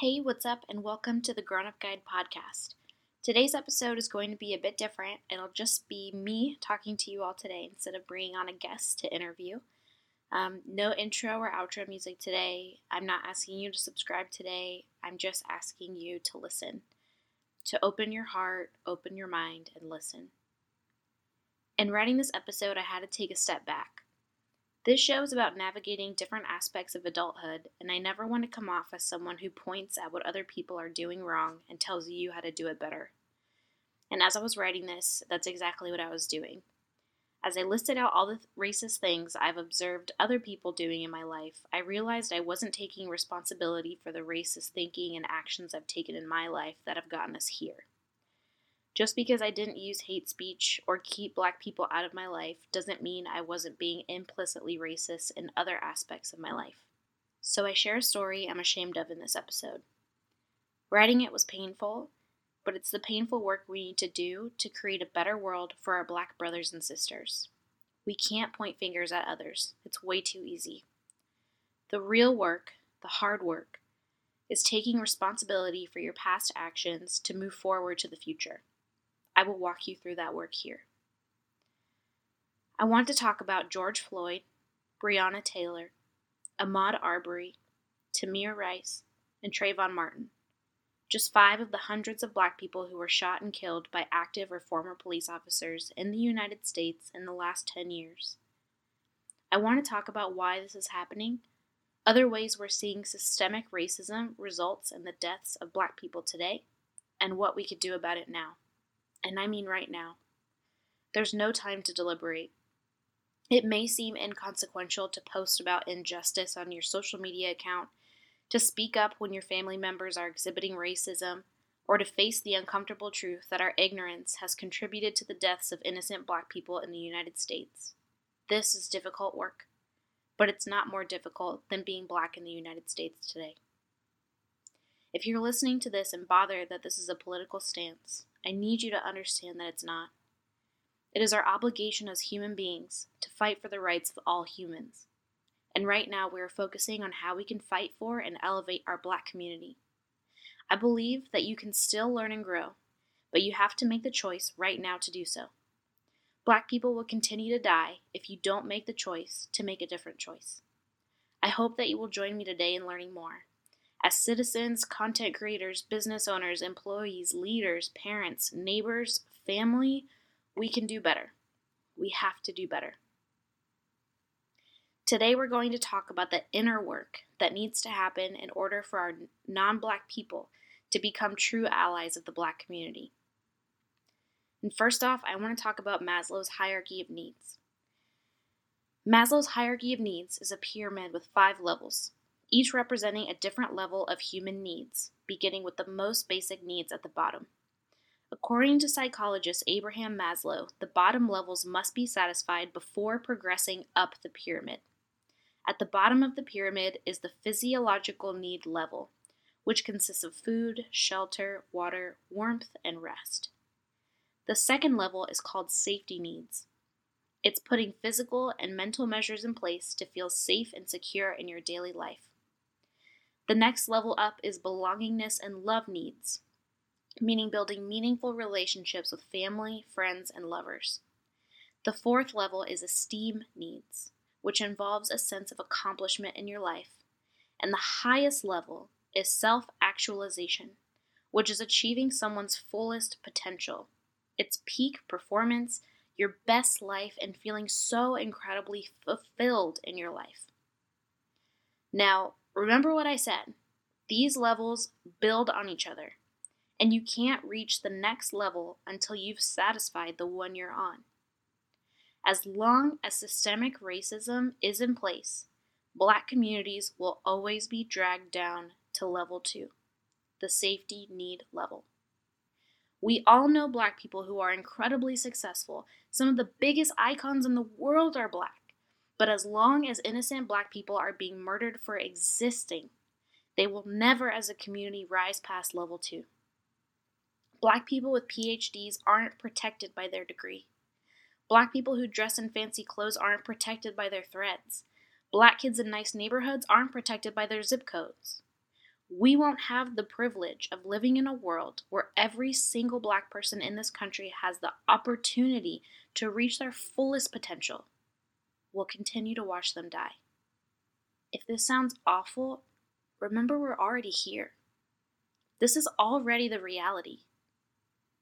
Hey, what's up, and welcome to the Grown Up Guide podcast. Today's episode is going to be a bit different. It'll just be me talking to you all today instead of bringing on a guest to interview. Um, no intro or outro music today. I'm not asking you to subscribe today. I'm just asking you to listen, to open your heart, open your mind, and listen. In writing this episode, I had to take a step back. This show is about navigating different aspects of adulthood, and I never want to come off as someone who points at what other people are doing wrong and tells you how to do it better. And as I was writing this, that's exactly what I was doing. As I listed out all the racist things I've observed other people doing in my life, I realized I wasn't taking responsibility for the racist thinking and actions I've taken in my life that have gotten us here. Just because I didn't use hate speech or keep black people out of my life doesn't mean I wasn't being implicitly racist in other aspects of my life. So I share a story I'm ashamed of in this episode. Writing it was painful, but it's the painful work we need to do to create a better world for our black brothers and sisters. We can't point fingers at others, it's way too easy. The real work, the hard work, is taking responsibility for your past actions to move forward to the future. I will walk you through that work here. I want to talk about George Floyd, Breonna Taylor, Ahmaud Arbery, Tamir Rice, and Trayvon Martin. Just five of the hundreds of black people who were shot and killed by active or former police officers in the United States in the last 10 years. I want to talk about why this is happening, other ways we're seeing systemic racism results in the deaths of black people today, and what we could do about it now and I mean right now. There's no time to deliberate. It may seem inconsequential to post about injustice on your social media account, to speak up when your family members are exhibiting racism, or to face the uncomfortable truth that our ignorance has contributed to the deaths of innocent black people in the United States. This is difficult work, but it's not more difficult than being black in the United States today. If you're listening to this and bothered that this is a political stance, I need you to understand that it's not. It is our obligation as human beings to fight for the rights of all humans. And right now, we are focusing on how we can fight for and elevate our black community. I believe that you can still learn and grow, but you have to make the choice right now to do so. Black people will continue to die if you don't make the choice to make a different choice. I hope that you will join me today in learning more as citizens, content creators, business owners, employees, leaders, parents, neighbors, family, we can do better. We have to do better. Today, we're going to talk about the inner work that needs to happen in order for our non black people to become true allies of the black community. And first off, I want to talk about Maslow's hierarchy of needs. Maslow's hierarchy of needs is a pyramid with five levels each representing a different level of human needs, beginning with the most basic needs at the bottom. According to psychologist Abraham Maslow, the bottom levels must be satisfied before progressing up the pyramid. At the bottom of the pyramid is the physiological need level, which consists of food, shelter, water, warmth, and rest. The second level is called safety needs. It's putting physical and mental measures in place to feel safe and secure in your daily life. The next level up is belongingness and love needs, meaning building meaningful relationships with family, friends, and lovers. The fourth level is esteem needs, which involves a sense of accomplishment in your life. And the highest level is self actualization, which is achieving someone's fullest potential, its peak performance, your best life, and feeling so incredibly fulfilled in your life. Now, Remember what I said. These levels build on each other, and you can't reach the next level until you've satisfied the one you're on. As long as systemic racism is in place, black communities will always be dragged down to level two, the safety need level. We all know black people who are incredibly successful. Some of the biggest icons in the world are black. But as long as innocent black people are being murdered for existing, they will never, as a community, rise past level two. Black people with PhDs aren't protected by their degree. Black people who dress in fancy clothes aren't protected by their threads. Black kids in nice neighborhoods aren't protected by their zip codes. we won't have the privilege of living in a world where every single black person in this country has the opportunity to reach their fullest potential. We'll continue to watch them die. If this sounds awful, remember we're already here. This is already the reality.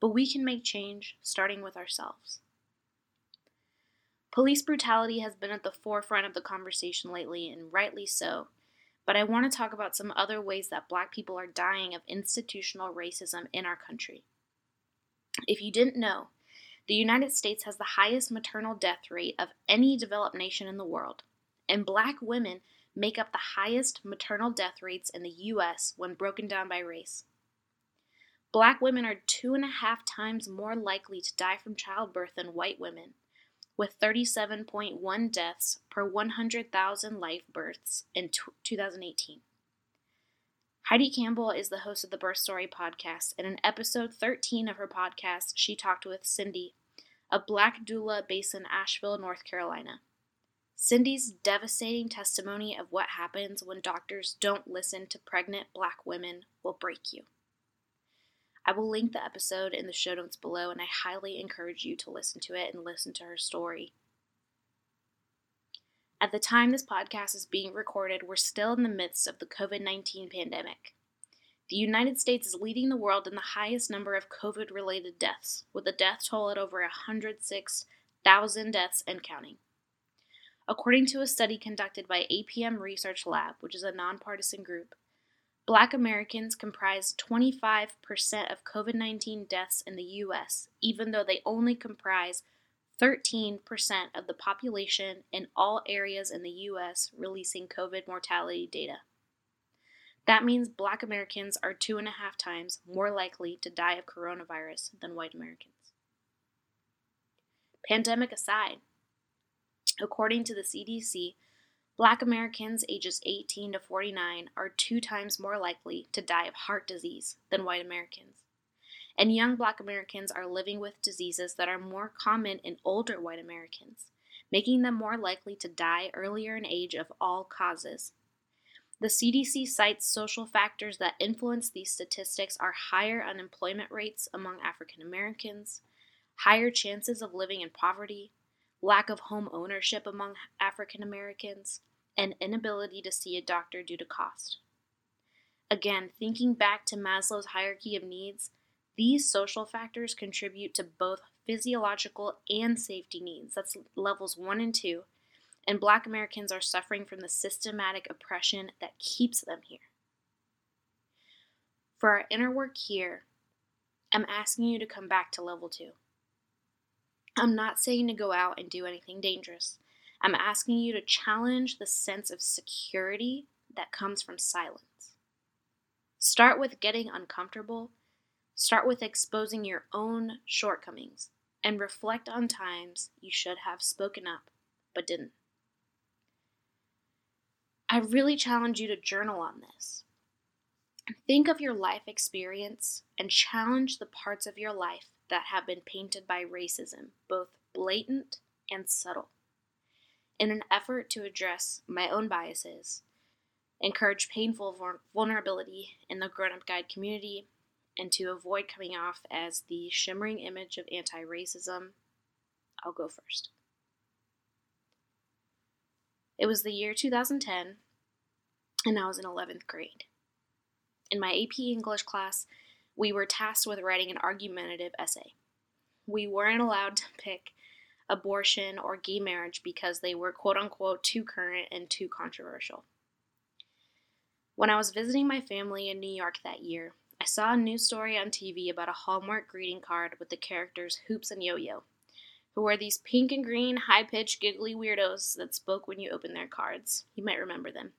But we can make change starting with ourselves. Police brutality has been at the forefront of the conversation lately, and rightly so. But I want to talk about some other ways that black people are dying of institutional racism in our country. If you didn't know, the United States has the highest maternal death rate of any developed nation in the world, and black women make up the highest maternal death rates in the U.S. when broken down by race. Black women are two and a half times more likely to die from childbirth than white women, with 37.1 deaths per 100,000 live births in t- 2018. Heidi Campbell is the host of the Birth Story podcast, and in episode 13 of her podcast, she talked with Cindy, a black doula based in Asheville, North Carolina. Cindy's devastating testimony of what happens when doctors don't listen to pregnant black women will break you. I will link the episode in the show notes below, and I highly encourage you to listen to it and listen to her story. At the time this podcast is being recorded, we're still in the midst of the COVID 19 pandemic. The United States is leading the world in the highest number of COVID related deaths, with a death toll at over 106,000 deaths and counting. According to a study conducted by APM Research Lab, which is a nonpartisan group, Black Americans comprise 25% of COVID 19 deaths in the U.S., even though they only comprise 13% of the population in all areas in the U.S. releasing COVID mortality data. That means Black Americans are two and a half times more likely to die of coronavirus than white Americans. Pandemic aside, According to the CDC, Black Americans ages 18 to 49 are two times more likely to die of heart disease than white Americans. And young Black Americans are living with diseases that are more common in older white Americans, making them more likely to die earlier in age of all causes. The CDC cites social factors that influence these statistics are higher unemployment rates among African Americans, higher chances of living in poverty, lack of home ownership among African Americans, and inability to see a doctor due to cost. Again, thinking back to Maslow's hierarchy of needs, these social factors contribute to both physiological and safety needs. That's levels one and two. And Black Americans are suffering from the systematic oppression that keeps them here. For our inner work here, I'm asking you to come back to level two. I'm not saying to go out and do anything dangerous. I'm asking you to challenge the sense of security that comes from silence. Start with getting uncomfortable. Start with exposing your own shortcomings and reflect on times you should have spoken up but didn't. I really challenge you to journal on this. Think of your life experience and challenge the parts of your life that have been painted by racism, both blatant and subtle. In an effort to address my own biases, encourage painful vulnerability in the grown up guide community, and to avoid coming off as the shimmering image of anti racism, I'll go first. It was the year 2010, and I was in 11th grade. In my AP English class, we were tasked with writing an argumentative essay. We weren't allowed to pick abortion or gay marriage because they were quote unquote too current and too controversial. When I was visiting my family in New York that year, I saw a news story on TV about a Hallmark greeting card with the characters Hoops and Yo Yo, who were these pink and green, high pitched, giggly weirdos that spoke when you opened their cards. You might remember them.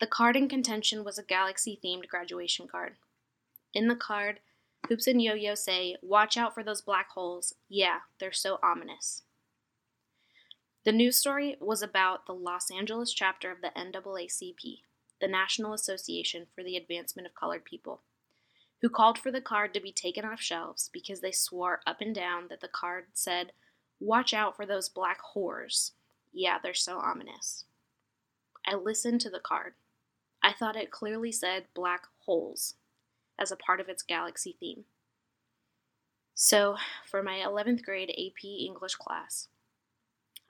The card in contention was a galaxy themed graduation card. In the card, Hoops and Yo Yo say, Watch out for those black holes. Yeah, they're so ominous. The news story was about the Los Angeles chapter of the NAACP, the National Association for the Advancement of Colored People, who called for the card to be taken off shelves because they swore up and down that the card said, Watch out for those black whores. Yeah, they're so ominous. I listened to the card. I thought it clearly said black holes as a part of its galaxy theme. So, for my 11th grade AP English class,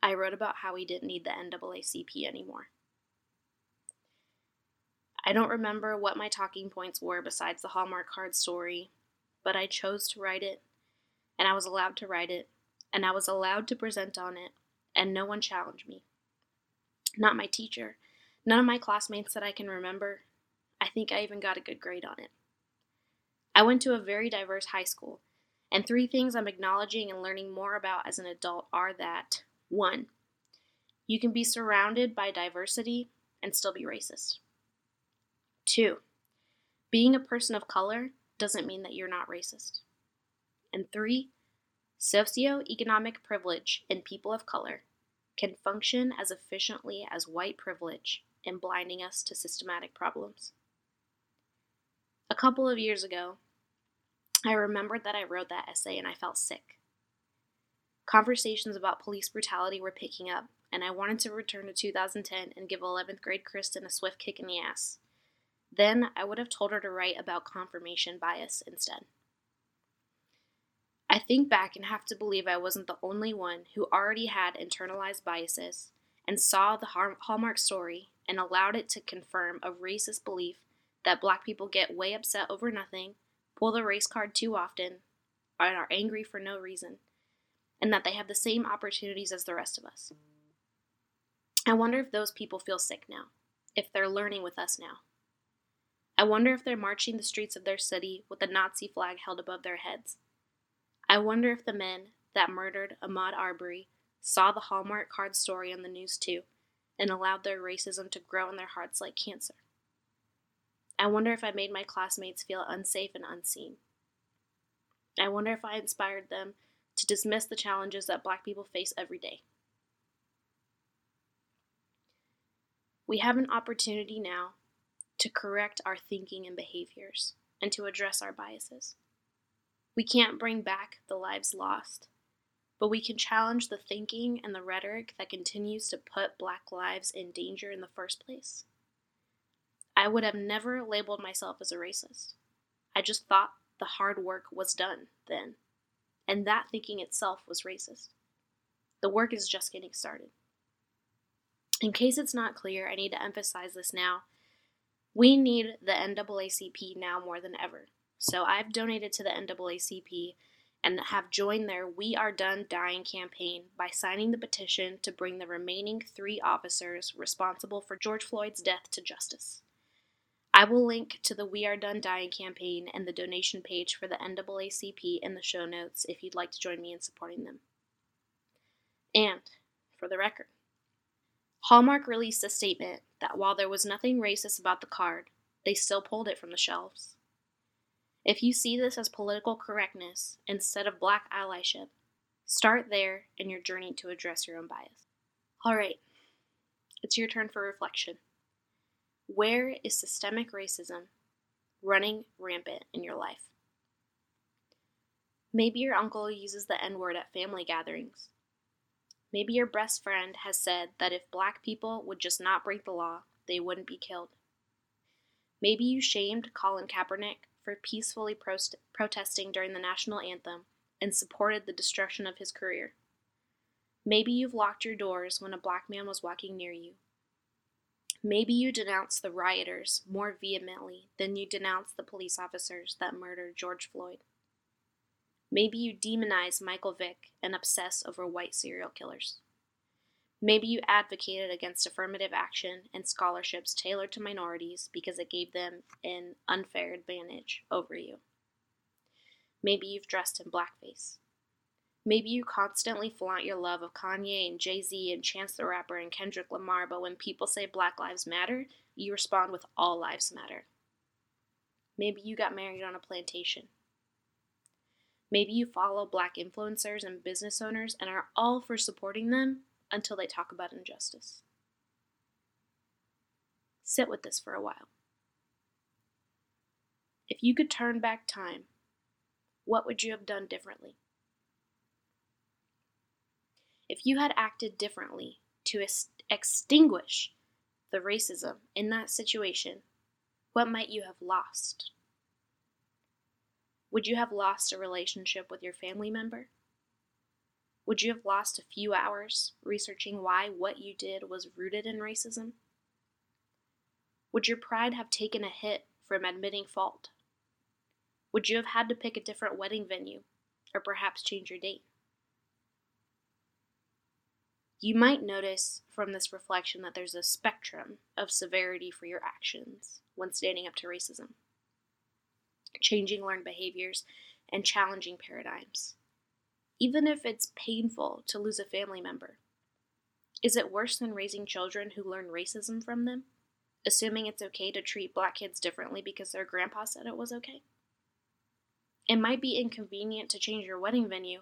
I wrote about how we didn't need the NAACP anymore. I don't remember what my talking points were besides the Hallmark card story, but I chose to write it, and I was allowed to write it, and I was allowed to present on it, and no one challenged me. Not my teacher, none of my classmates that I can remember. I think I even got a good grade on it. I went to a very diverse high school, and three things I'm acknowledging and learning more about as an adult are that one, you can be surrounded by diversity and still be racist. Two, being a person of color doesn't mean that you're not racist. And three, socioeconomic privilege in people of color can function as efficiently as white privilege in blinding us to systematic problems. A couple of years ago, I remembered that I wrote that essay and I felt sick. Conversations about police brutality were picking up, and I wanted to return to 2010 and give 11th grade Kristen a swift kick in the ass. Then I would have told her to write about confirmation bias instead. I think back and have to believe I wasn't the only one who already had internalized biases and saw the Hallmark story and allowed it to confirm a racist belief that black people get way upset over nothing, pull the race card too often, and are angry for no reason, and that they have the same opportunities as the rest of us. I wonder if those people feel sick now, if they're learning with us now. I wonder if they're marching the streets of their city with the Nazi flag held above their heads. I wonder if the men that murdered Ahmaud Arbery saw the Hallmark card story on the news too and allowed their racism to grow in their hearts like cancer. I wonder if I made my classmates feel unsafe and unseen. I wonder if I inspired them to dismiss the challenges that black people face every day. We have an opportunity now to correct our thinking and behaviors and to address our biases. We can't bring back the lives lost, but we can challenge the thinking and the rhetoric that continues to put Black lives in danger in the first place. I would have never labeled myself as a racist. I just thought the hard work was done then, and that thinking itself was racist. The work is just getting started. In case it's not clear, I need to emphasize this now we need the NAACP now more than ever. So I've donated to the NAACP and have joined their We Are Done Dying campaign by signing the petition to bring the remaining three officers responsible for George Floyd's death to justice. I will link to the We Are Done Dying campaign and the donation page for the NAACP in the show notes if you'd like to join me in supporting them. And, for the record, Hallmark released a statement that while there was nothing racist about the card, they still pulled it from the shelves. If you see this as political correctness instead of black allyship, start there in your journey to address your own bias. All right, it's your turn for reflection. Where is systemic racism running rampant in your life? Maybe your uncle uses the N word at family gatherings Maybe your best friend has said that if black people would just not break the law, they wouldn't be killed. Maybe you shamed Colin Kaepernick for peacefully protesting during the national anthem and supported the destruction of his career. Maybe you've locked your doors when a black man was walking near you. Maybe you denounced the rioters more vehemently than you denounced the police officers that murdered George Floyd. Maybe you demonize Michael Vick and obsess over white serial killers. Maybe you advocated against affirmative action and scholarships tailored to minorities because it gave them an unfair advantage over you. Maybe you've dressed in blackface. Maybe you constantly flaunt your love of Kanye and Jay Z and Chance the Rapper and Kendrick Lamar, but when people say Black Lives Matter, you respond with All Lives Matter. Maybe you got married on a plantation. Maybe you follow black influencers and business owners and are all for supporting them until they talk about injustice. Sit with this for a while. If you could turn back time, what would you have done differently? If you had acted differently to extinguish the racism in that situation, what might you have lost? Would you have lost a relationship with your family member? Would you have lost a few hours researching why what you did was rooted in racism? Would your pride have taken a hit from admitting fault? Would you have had to pick a different wedding venue or perhaps change your date? You might notice from this reflection that there's a spectrum of severity for your actions when standing up to racism, changing learned behaviors, and challenging paradigms. Even if it's painful to lose a family member, is it worse than raising children who learn racism from them, assuming it's okay to treat black kids differently because their grandpa said it was okay? It might be inconvenient to change your wedding venue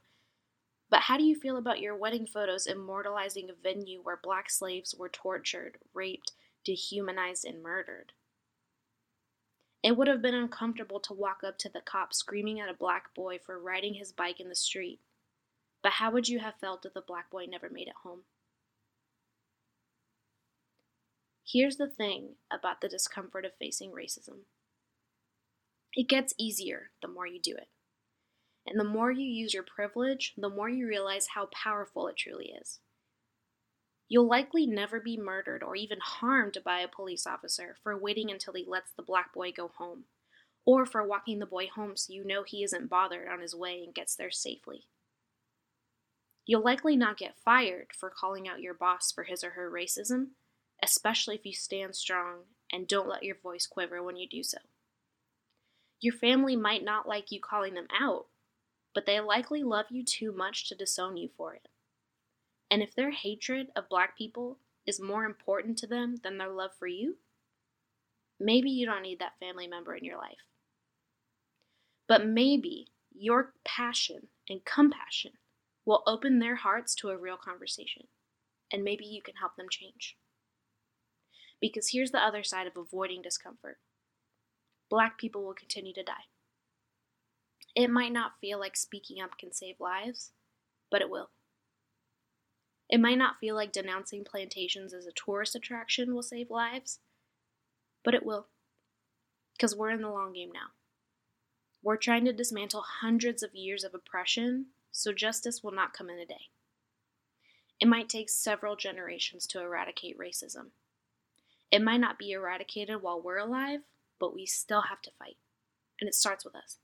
but how do you feel about your wedding photos immortalizing a venue where black slaves were tortured, raped, dehumanized, and murdered? It would have been uncomfortable to walk up to the cop screaming at a black boy for riding his bike in the street. But how would you have felt if the black boy never made it home? Here's the thing about the discomfort of facing racism it gets easier the more you do it. And the more you use your privilege, the more you realize how powerful it truly is. You'll likely never be murdered or even harmed by a police officer for waiting until he lets the black boy go home, or for walking the boy home so you know he isn't bothered on his way and gets there safely. You'll likely not get fired for calling out your boss for his or her racism, especially if you stand strong and don't let your voice quiver when you do so. Your family might not like you calling them out, but they likely love you too much to disown you for it. And if their hatred of black people is more important to them than their love for you, maybe you don't need that family member in your life. But maybe your passion and compassion will open their hearts to a real conversation, and maybe you can help them change. Because here's the other side of avoiding discomfort black people will continue to die. It might not feel like speaking up can save lives, but it will. It might not feel like denouncing plantations as a tourist attraction will save lives, but it will. Because we're in the long game now. We're trying to dismantle hundreds of years of oppression, so justice will not come in a day. It might take several generations to eradicate racism. It might not be eradicated while we're alive, but we still have to fight. And it starts with us.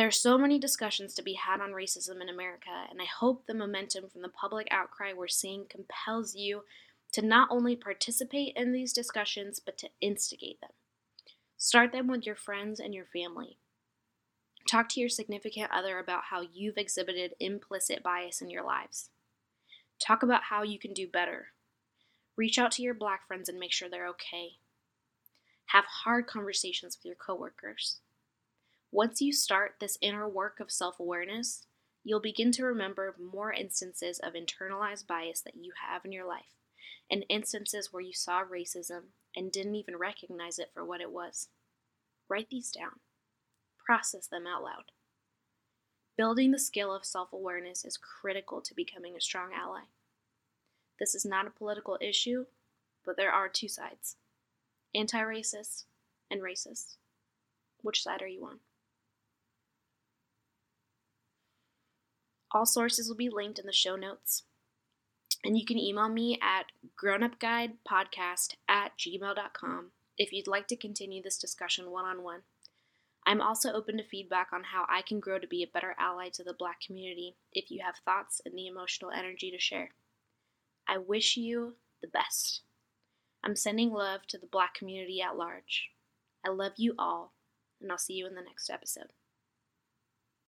There are so many discussions to be had on racism in America, and I hope the momentum from the public outcry we're seeing compels you to not only participate in these discussions, but to instigate them. Start them with your friends and your family. Talk to your significant other about how you've exhibited implicit bias in your lives. Talk about how you can do better. Reach out to your black friends and make sure they're okay. Have hard conversations with your coworkers. Once you start this inner work of self awareness, you'll begin to remember more instances of internalized bias that you have in your life, and instances where you saw racism and didn't even recognize it for what it was. Write these down, process them out loud. Building the skill of self awareness is critical to becoming a strong ally. This is not a political issue, but there are two sides anti racist and racist. Which side are you on? All sources will be linked in the show notes. And you can email me at grownupguidepodcast at gmail.com if you'd like to continue this discussion one on one. I'm also open to feedback on how I can grow to be a better ally to the Black community if you have thoughts and the emotional energy to share. I wish you the best. I'm sending love to the Black community at large. I love you all, and I'll see you in the next episode.